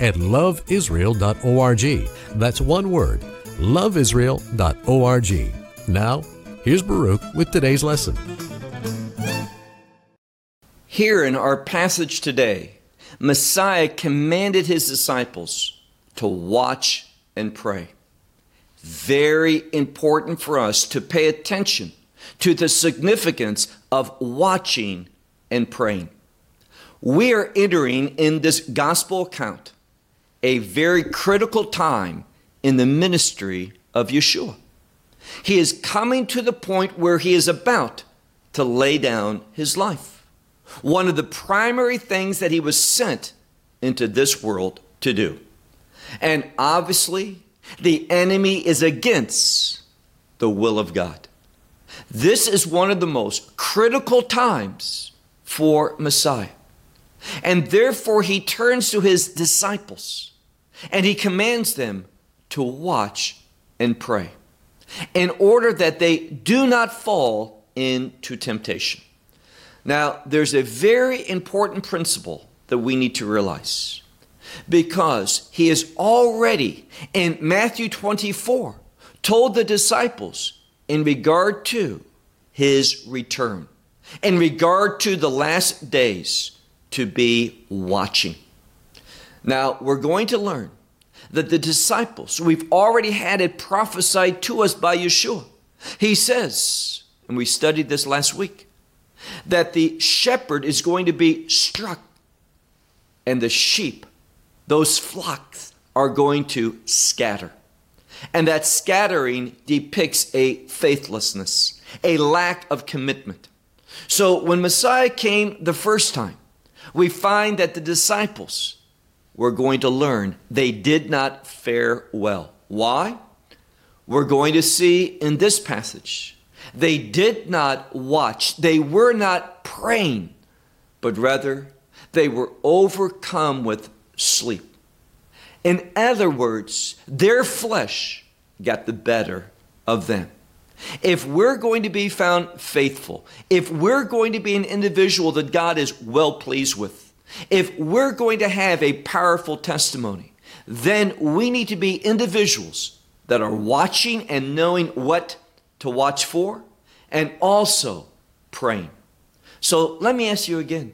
at loveisrael.org. That's one word, loveisrael.org. Now, here's Baruch with today's lesson. Here in our passage today, Messiah commanded his disciples to watch and pray. Very important for us to pay attention to the significance of watching and praying. We are entering in this gospel account a very critical time in the ministry of Yeshua. He is coming to the point where he is about to lay down his life. One of the primary things that he was sent into this world to do. And obviously, the enemy is against the will of God. This is one of the most critical times for Messiah. And therefore, he turns to his disciples and he commands them to watch and pray in order that they do not fall into temptation. Now, there's a very important principle that we need to realize because he has already in Matthew 24 told the disciples in regard to his return, in regard to the last days to be watching. Now, we're going to learn that the disciples, we've already had it prophesied to us by Yeshua. He says, and we studied this last week, that the shepherd is going to be struck and the sheep, those flocks, are going to scatter. And that scattering depicts a faithlessness, a lack of commitment. So when Messiah came the first time, we find that the disciples were going to learn they did not fare well. Why? We're going to see in this passage. They did not watch, they were not praying, but rather they were overcome with sleep. In other words, their flesh got the better of them. If we're going to be found faithful, if we're going to be an individual that God is well pleased with, if we're going to have a powerful testimony, then we need to be individuals that are watching and knowing what to watch for and also praying. So let me ask you again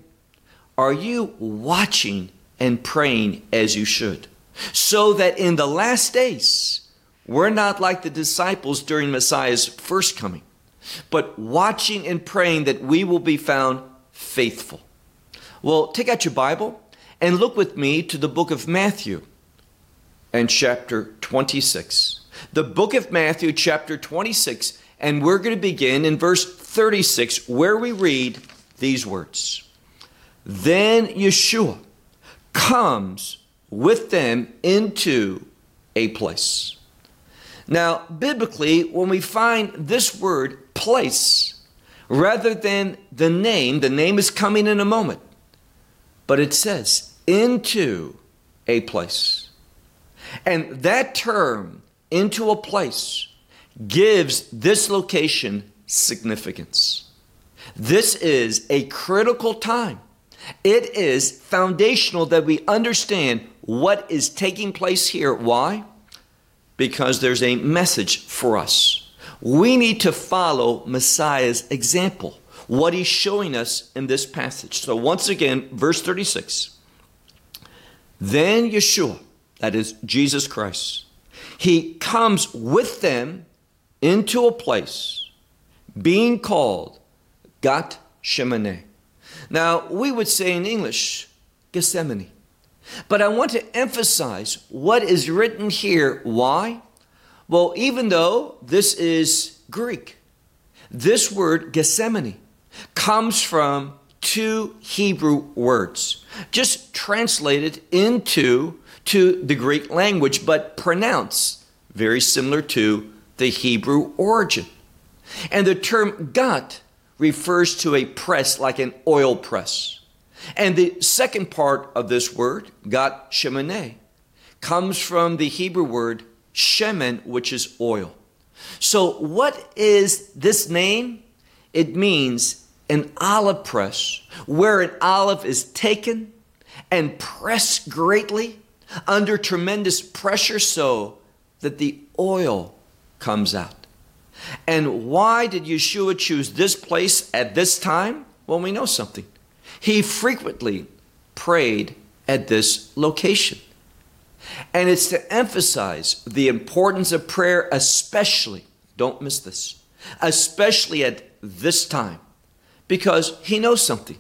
are you watching and praying as you should? So that in the last days, we're not like the disciples during Messiah's first coming, but watching and praying that we will be found faithful. Well, take out your Bible and look with me to the book of Matthew and chapter 26. The book of Matthew, chapter 26, and we're going to begin in verse 36, where we read these words Then Yeshua comes with them into a place. Now, biblically, when we find this word place, rather than the name, the name is coming in a moment, but it says into a place. And that term, into a place, gives this location significance. This is a critical time. It is foundational that we understand what is taking place here. Why? Because there's a message for us. We need to follow Messiah's example, what he's showing us in this passage. So, once again, verse 36 Then Yeshua, that is Jesus Christ, he comes with them into a place being called Gat Shemane. Now, we would say in English, Gethsemane. But I want to emphasize what is written here. Why? Well, even though this is Greek, this word Gethsemane comes from two Hebrew words, just translated into to the Greek language, but pronounced very similar to the Hebrew origin. And the term gat refers to a press like an oil press. And the second part of this word, gat shemeneh, comes from the Hebrew word shemen, which is oil. So, what is this name? It means an olive press, where an olive is taken and pressed greatly under tremendous pressure so that the oil comes out. And why did Yeshua choose this place at this time? Well, we know something. He frequently prayed at this location. And it's to emphasize the importance of prayer, especially, don't miss this, especially at this time, because he knows something.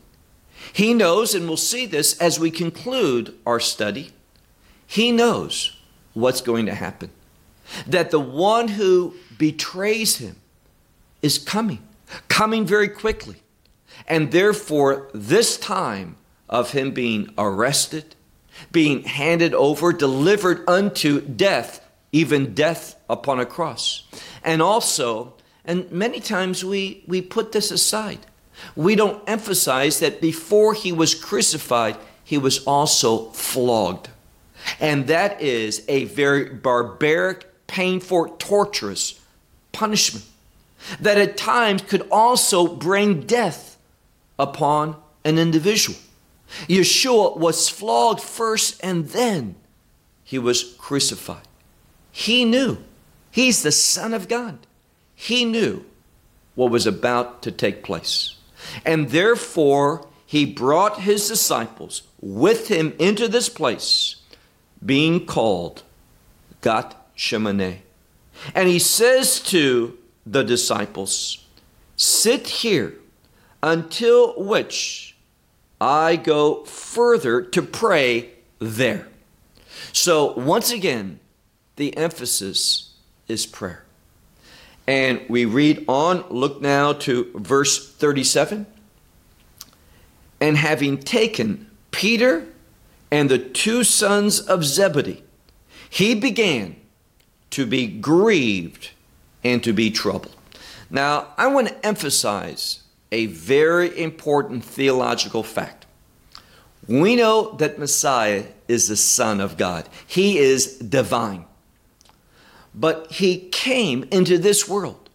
He knows, and we'll see this as we conclude our study, he knows what's going to happen. That the one who betrays him is coming, coming very quickly. And therefore, this time of him being arrested, being handed over, delivered unto death, even death upon a cross. And also, and many times we, we put this aside. We don't emphasize that before he was crucified, he was also flogged. And that is a very barbaric, painful, torturous punishment that at times could also bring death upon an individual. Yeshua was flogged first and then he was crucified. He knew. He's the Son of God. He knew what was about to take place. And therefore, he brought his disciples with him into this place, being called Gat Shemeneh. And he says to the disciples, Sit here until which I go further to pray there. So, once again, the emphasis is prayer. And we read on, look now to verse 37. And having taken Peter and the two sons of Zebedee, he began to be grieved and to be troubled. Now, I want to emphasize a very important theological fact. We know that Messiah is the Son of God, He is divine. But He came into this world.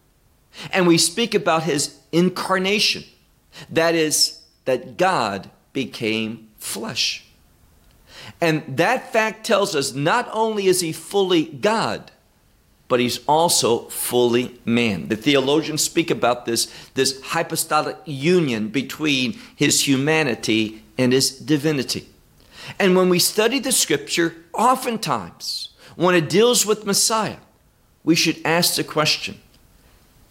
And we speak about His incarnation. That is, that God became flesh. And that fact tells us not only is He fully God, but he's also fully man. The theologians speak about this, this hypostatic union between his humanity and his divinity. And when we study the scripture, oftentimes, when it deals with Messiah, we should ask the question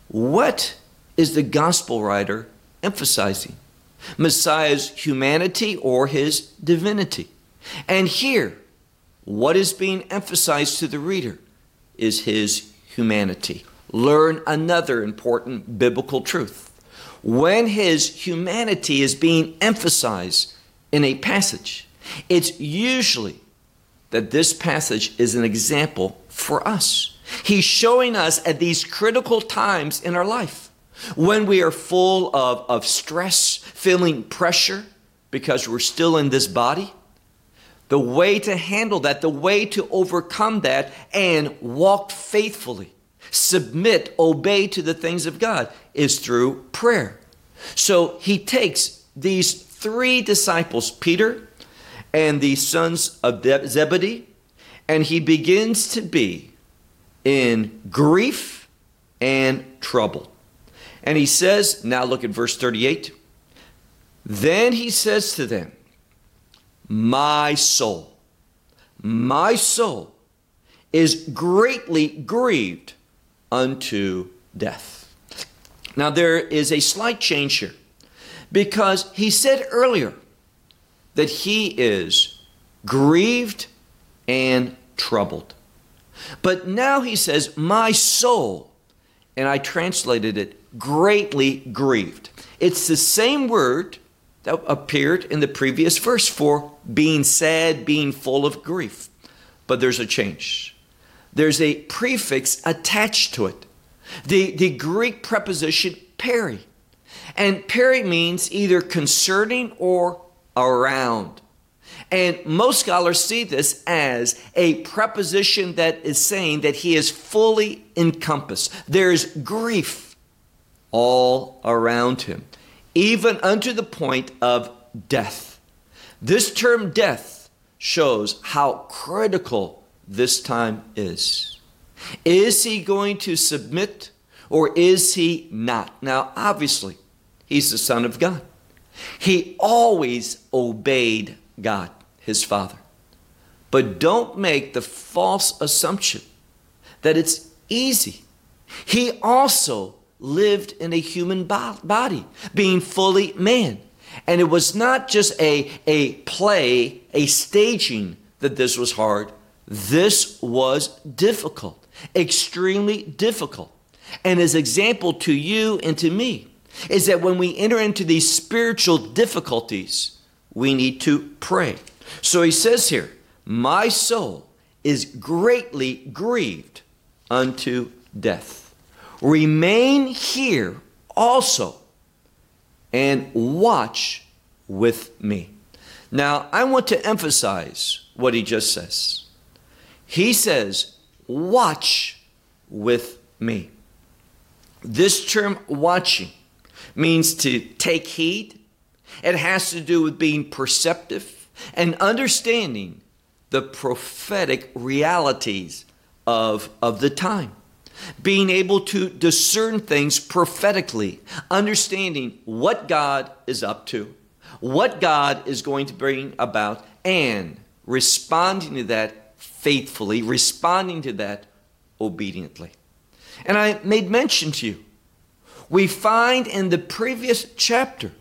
what is the gospel writer emphasizing? Messiah's humanity or his divinity? And here, what is being emphasized to the reader? is his humanity. Learn another important biblical truth. When his humanity is being emphasized in a passage, it's usually that this passage is an example for us. He's showing us at these critical times in our life when we are full of, of stress, feeling pressure because we're still in this body the way to handle that, the way to overcome that, and walk faithfully, submit, obey to the things of God is through prayer. So he takes these three disciples, Peter and the sons of Zebedee, and he begins to be in grief and trouble. And he says, now look at verse 38. Then he says to them, my soul, my soul is greatly grieved unto death. Now, there is a slight change here because he said earlier that he is grieved and troubled. But now he says, My soul, and I translated it greatly grieved. It's the same word that appeared in the previous verse for being sad, being full of grief. but there's a change. There's a prefix attached to it. The, the Greek preposition peri. And peri means either concerning or around. And most scholars see this as a preposition that is saying that he is fully encompassed. There's grief all around him, even unto the point of death. This term death shows how critical this time is. Is he going to submit or is he not? Now, obviously, he's the Son of God. He always obeyed God, his Father. But don't make the false assumption that it's easy. He also lived in a human body, being fully man. And it was not just a, a play, a staging that this was hard. This was difficult, extremely difficult. And his example to you and to me is that when we enter into these spiritual difficulties, we need to pray. So he says here, My soul is greatly grieved unto death. Remain here also and watch with me. Now, I want to emphasize what he just says. He says, Watch with me. This term watching means to take heed. It has to do with being perceptive and understanding the prophetic realities of, of the time. Being able to discern things prophetically, understanding what God is up to, what God is going to bring about, and responding to that faithfully, responding to that obediently. And I made mention to you we find in the previous chapter,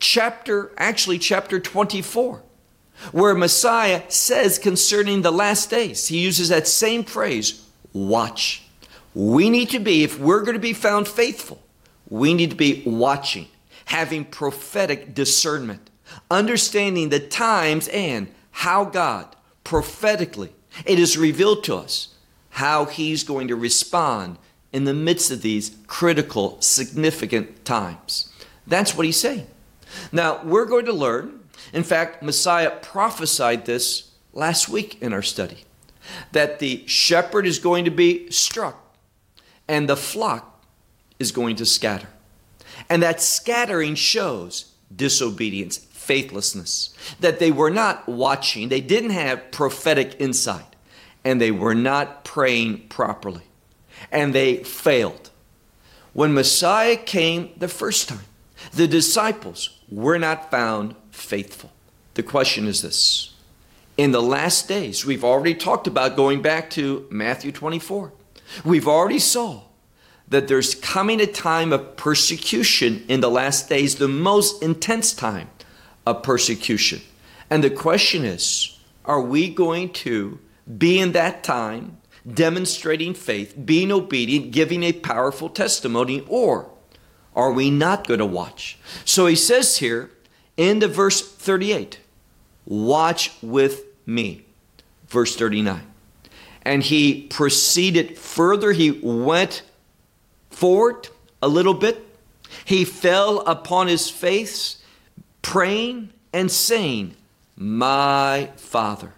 chapter, actually, chapter 24, where Messiah says concerning the last days, he uses that same phrase, watch. We need to be, if we're going to be found faithful, we need to be watching, having prophetic discernment, understanding the times and how God prophetically, it is revealed to us how he's going to respond in the midst of these critical, significant times. That's what he's saying. Now, we're going to learn, in fact, Messiah prophesied this last week in our study, that the shepherd is going to be struck and the flock is going to scatter. And that scattering shows disobedience, faithlessness, that they were not watching, they didn't have prophetic insight, and they were not praying properly and they failed. When Messiah came the first time, the disciples were not found faithful. The question is this In the last days, we've already talked about going back to Matthew 24. We've already saw that there's coming a time of persecution in the last days, the most intense time of persecution. And the question is, are we going to be in that time demonstrating faith, being obedient, giving a powerful testimony, or are we not going to watch? So he says here in the verse 38, watch with me. Verse 39. And he proceeded further, he went forward a little bit. He fell upon his face, praying and saying, My Father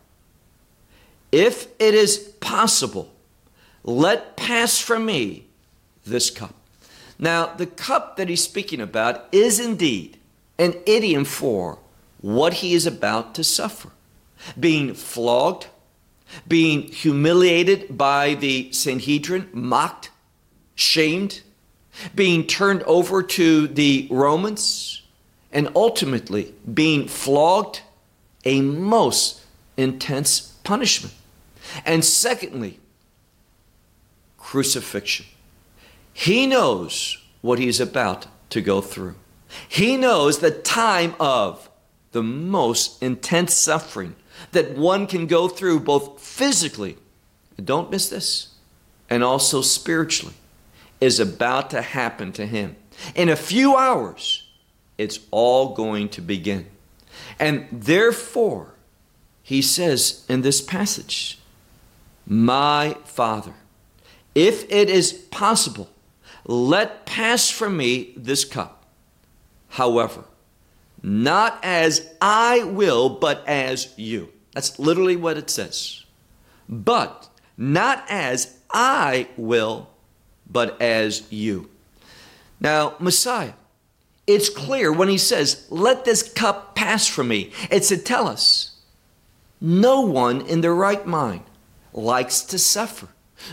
if it is possible, let pass from me this cup. Now, the cup that he's speaking about is indeed an idiom for what he is about to suffer being flogged, being humiliated by the Sanhedrin, mocked, shamed, being turned over to the Romans, and ultimately being flogged, a most intense punishment. And secondly, crucifixion. He knows what he's about to go through. He knows the time of the most intense suffering that one can go through both physically, don't miss this, and also spiritually, is about to happen to him. In a few hours, it's all going to begin. And therefore, he says in this passage, My Father, if it is possible, let pass from me this cup. However, not as I will, but as you. That's literally what it says. But not as I will, but as you. Now, Messiah, it's clear when he says, Let this cup pass from me. It's to tell us no one in their right mind likes to suffer.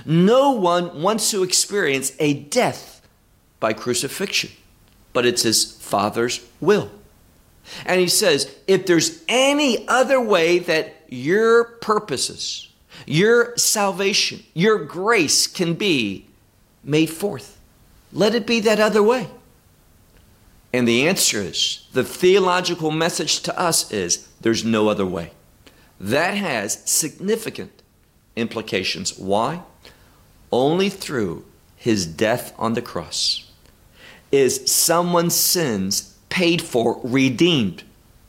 No one wants to experience a death by crucifixion, but it's his Father's will. And he says, if there's any other way that your purposes, your salvation, your grace can be made forth, let it be that other way. And the answer is the theological message to us is there's no other way. That has significant implications. Why? Only through his death on the cross is someone's sins paid for, redeemed,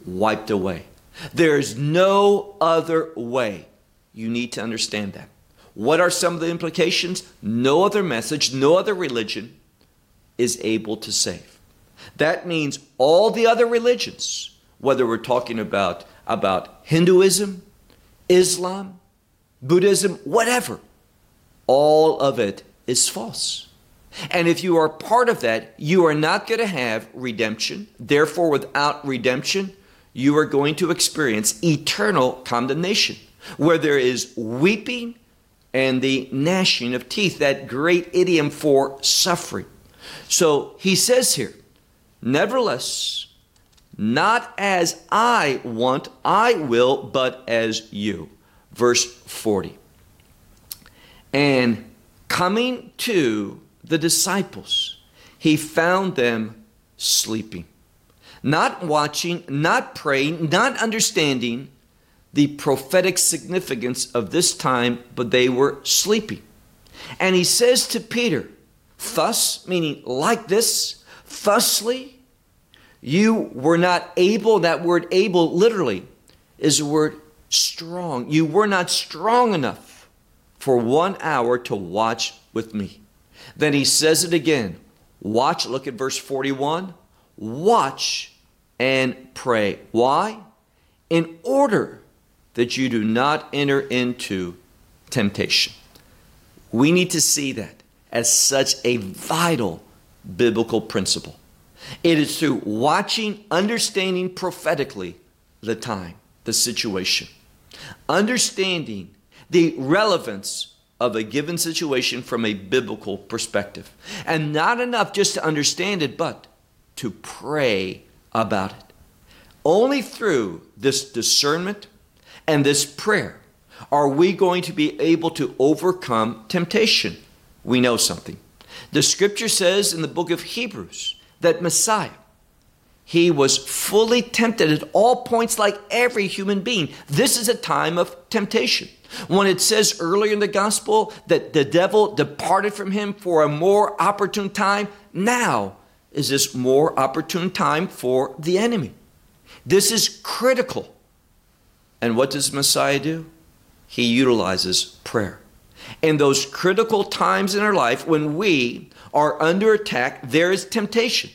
wiped away. There's no other way. You need to understand that. What are some of the implications? No other message, no other religion is able to save. That means all the other religions, whether we're talking about, about Hinduism, Islam, Buddhism, whatever, all of it is false. And if you are part of that, you are not going to have redemption. Therefore, without redemption, you are going to experience eternal condemnation, where there is weeping and the gnashing of teeth, that great idiom for suffering. So he says here, nevertheless, not as I want, I will, but as you. Verse 40. And coming to the disciples, he found them sleeping, not watching, not praying, not understanding the prophetic significance of this time, but they were sleeping. And he says to Peter, Thus, meaning like this, thusly, you were not able, that word able literally is the word strong. You were not strong enough for one hour to watch with me. Then he says it again. Watch, look at verse 41. Watch and pray. Why? In order that you do not enter into temptation. We need to see that as such a vital biblical principle. It is through watching, understanding prophetically the time, the situation, understanding the relevance of a given situation from a biblical perspective. And not enough just to understand it, but to pray about it. Only through this discernment and this prayer are we going to be able to overcome temptation. We know something. The scripture says in the book of Hebrews that Messiah, he was fully tempted at all points like every human being. This is a time of temptation. When it says earlier in the gospel that the devil departed from him for a more opportune time, now is this more opportune time for the enemy. This is critical. And what does Messiah do? He utilizes prayer. In those critical times in our life when we are under attack, there is temptation.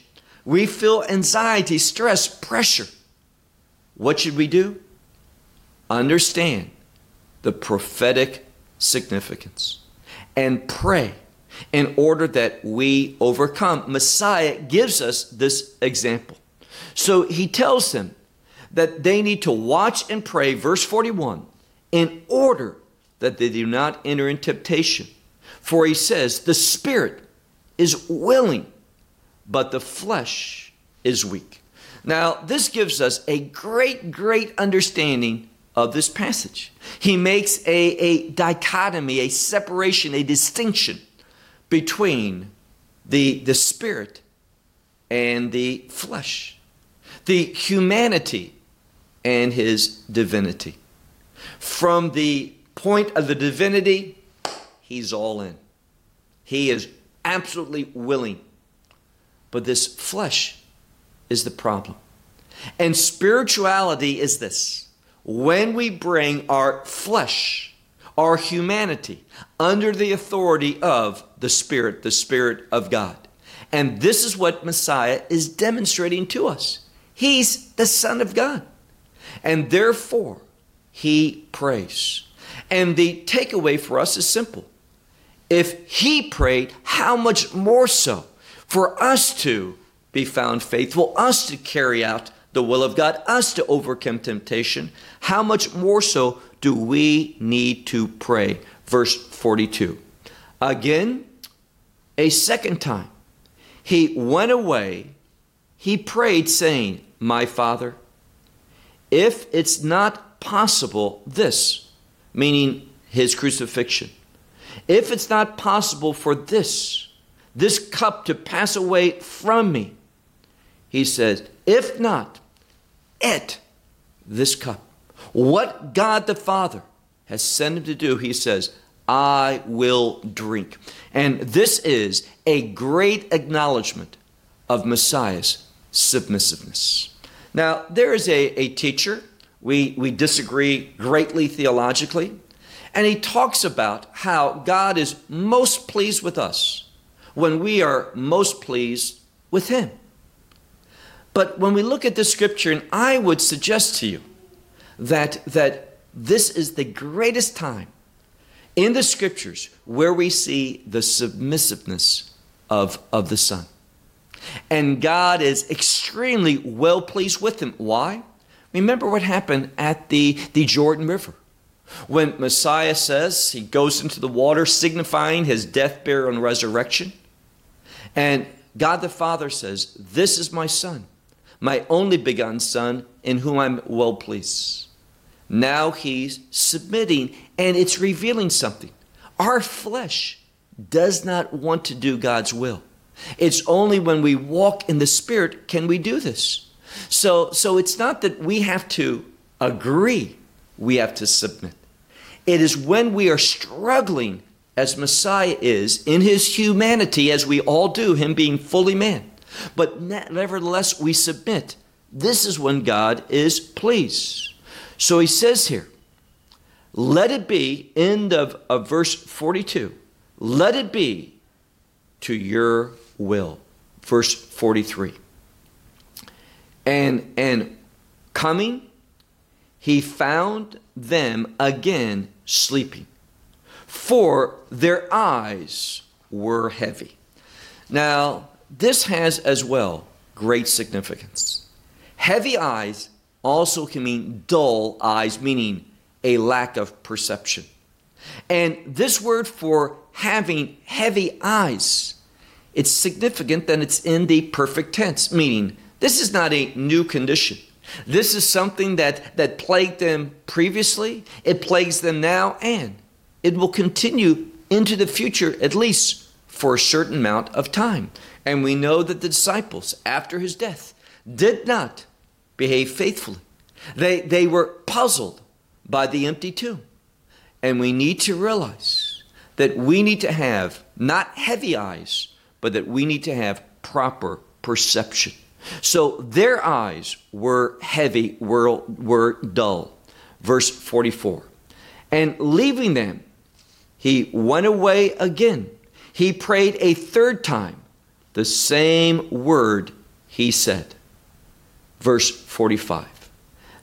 We feel anxiety, stress, pressure. What should we do? Understand the prophetic significance and pray in order that we overcome. Messiah gives us this example. So he tells them that they need to watch and pray, verse 41, in order that they do not enter in temptation. For he says, the spirit is willing, but the flesh is weak. Now, this gives us a great, great understanding of this passage. He makes a, a dichotomy, a separation, a distinction between the, the spirit and the flesh, the humanity and his divinity. From the point of the divinity, he's all in. He is absolutely willing. But this flesh is the problem. And spirituality is this when we bring our flesh, our humanity under the authority of the Spirit, the Spirit of God. And this is what Messiah is demonstrating to us. He's the Son of God. And therefore, he prays. And the takeaway for us is simple. If he prayed, how much more so for us to be found faithful, us to carry out the will of God, us to overcome temptation, how much more so do we need to pray? Verse 42. Again, a second time, he went away, he prayed, saying, My Father, if it's not possible, this, meaning his crucifixion, if it's not possible for this, this cup to pass away from me, he says, if not, et this cup. What God the Father has sent him to do, he says, I will drink. And this is a great acknowledgement of Messiah's submissiveness. Now, there is a, a teacher, we, we disagree greatly theologically, and he talks about how God is most pleased with us when we are most pleased with him. But when we look at this scripture, and I would suggest to you that, that this is the greatest time in the scriptures where we see the submissiveness of, of the Son. And God is extremely well pleased with him. Why? Remember what happened at the, the Jordan River. When Messiah says he goes into the water, signifying his death, burial, and resurrection. And God the Father says, This is my Son, my only begotten Son, in whom I'm well pleased. Now he's submitting, and it's revealing something. Our flesh does not want to do God's will. It's only when we walk in the Spirit can we do this. So, so it's not that we have to agree, we have to submit. It is when we are struggling, as Messiah is, in his humanity, as we all do, him being fully man. But nevertheless, we submit. This is when God is pleased. So he says here, let it be, end of, of verse 42, let it be to your will. Verse 43. And, and coming, he found them again sleeping, for their eyes were heavy. Now, this has as well great significance. Heavy eyes also can mean dull eyes, meaning a lack of perception. And this word for having heavy eyes it's significant that it's in the perfect tense, meaning this is not a new condition. This is something that, that plagued them previously, it plagues them now, and it will continue into the future, at least for a certain amount of time. And we know that the disciples, after his death, did not behave faithfully. They, they were puzzled by the empty tomb. And we need to realize that we need to have not heavy eyes, but that we need to have proper perception. So their eyes were heavy, were, were dull. Verse 44. And leaving them, he went away again. He prayed a third time, the same word he said. Verse 45.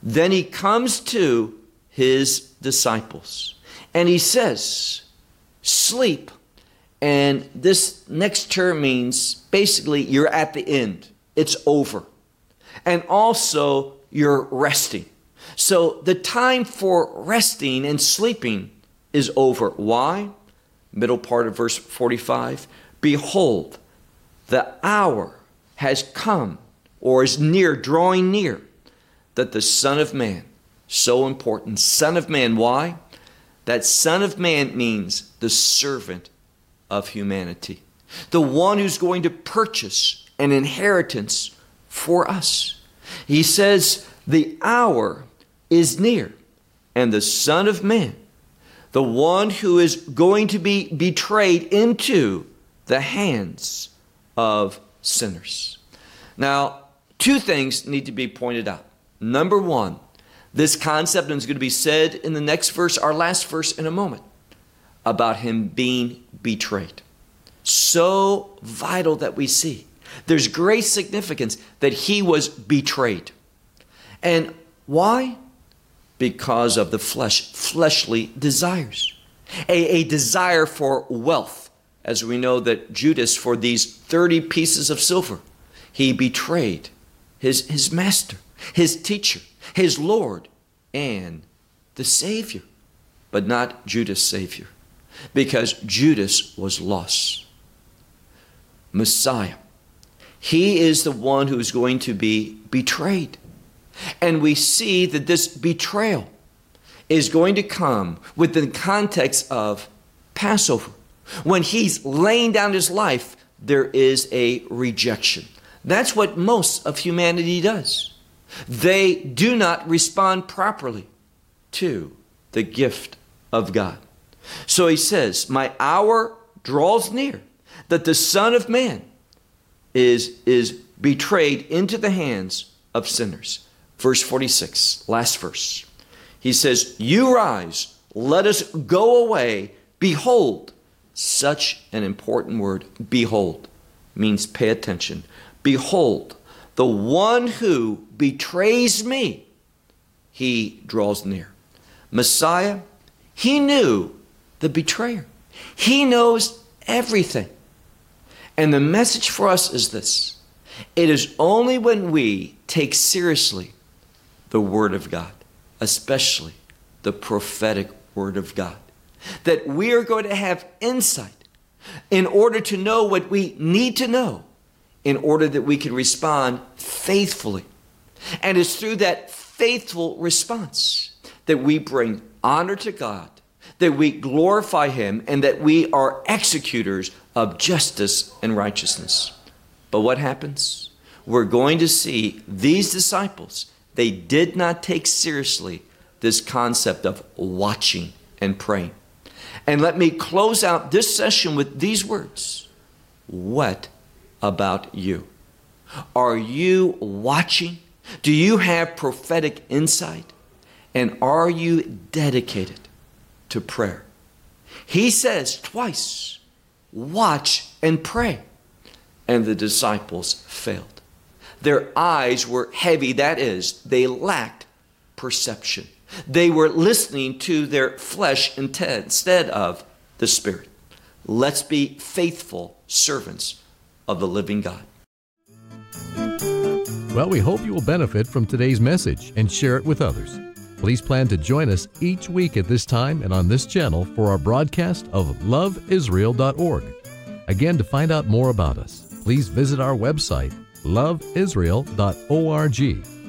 Then he comes to his disciples and he says, Sleep and this next term means basically you're at the end, it's over. And also you're resting. So the time for resting and sleeping is over. Why? Middle part of verse 45 Behold, the hour has come or is near, drawing near, that the Son of Man, so important, Son of Man, why? That Son of Man means the servant of humanity, the one who's going to purchase an inheritance for us. He says, The hour is near, and the Son of Man, the one who is going to be betrayed into the hands of sinners. Now, two things need to be pointed out. Number one, This concept is going to be said in the next verse, our last verse in a moment, about him being betrayed. So vital that we see. There's great significance that he was betrayed. And why? Because of the flesh, fleshly desires. A, a desire for wealth, as we know that Judas, for these 30 pieces of silver, he betrayed his, his master, his teacher, his Lord, and the Savior, but not Judas' Savior, because Judas was lost. Messiah, he is the one who is going to be betrayed. And we see that this betrayal is going to come within the context of Passover. When he's laying down his life, there is a rejection. That's what most of humanity does. They do not respond properly to the gift of God. So he says, My hour draws near that the Son of Man is, is betrayed into the hands of sinners. Verse 46, last verse. He says, You rise, let us go away. Behold, such an important word. Behold means pay attention. Behold, the one who betrays me, he draws near. Messiah, he knew the betrayer, he knows everything. And the message for us is this it is only when we take seriously the Word of God, especially the prophetic Word of God, that we are going to have insight in order to know what we need to know in order that we can respond faithfully. And it's through that faithful response that we bring honor to God, that we glorify Him, and that we are executors of justice and righteousness. But what happens? We're going to see these disciples, they did not take seriously this concept of watching and praying. And let me close out this session with these words What about you? Are you watching? Do you have prophetic insight? And are you dedicated to prayer? He says twice, watch and pray. And the disciples failed. Their eyes were heavy, that is, they lacked perception. They were listening to their flesh instead of the Spirit. Let's be faithful servants of the living God. Well, we hope you will benefit from today's message and share it with others. Please plan to join us each week at this time and on this channel for our broadcast of loveisrael.org. Again, to find out more about us, please visit our website, loveisrael.org.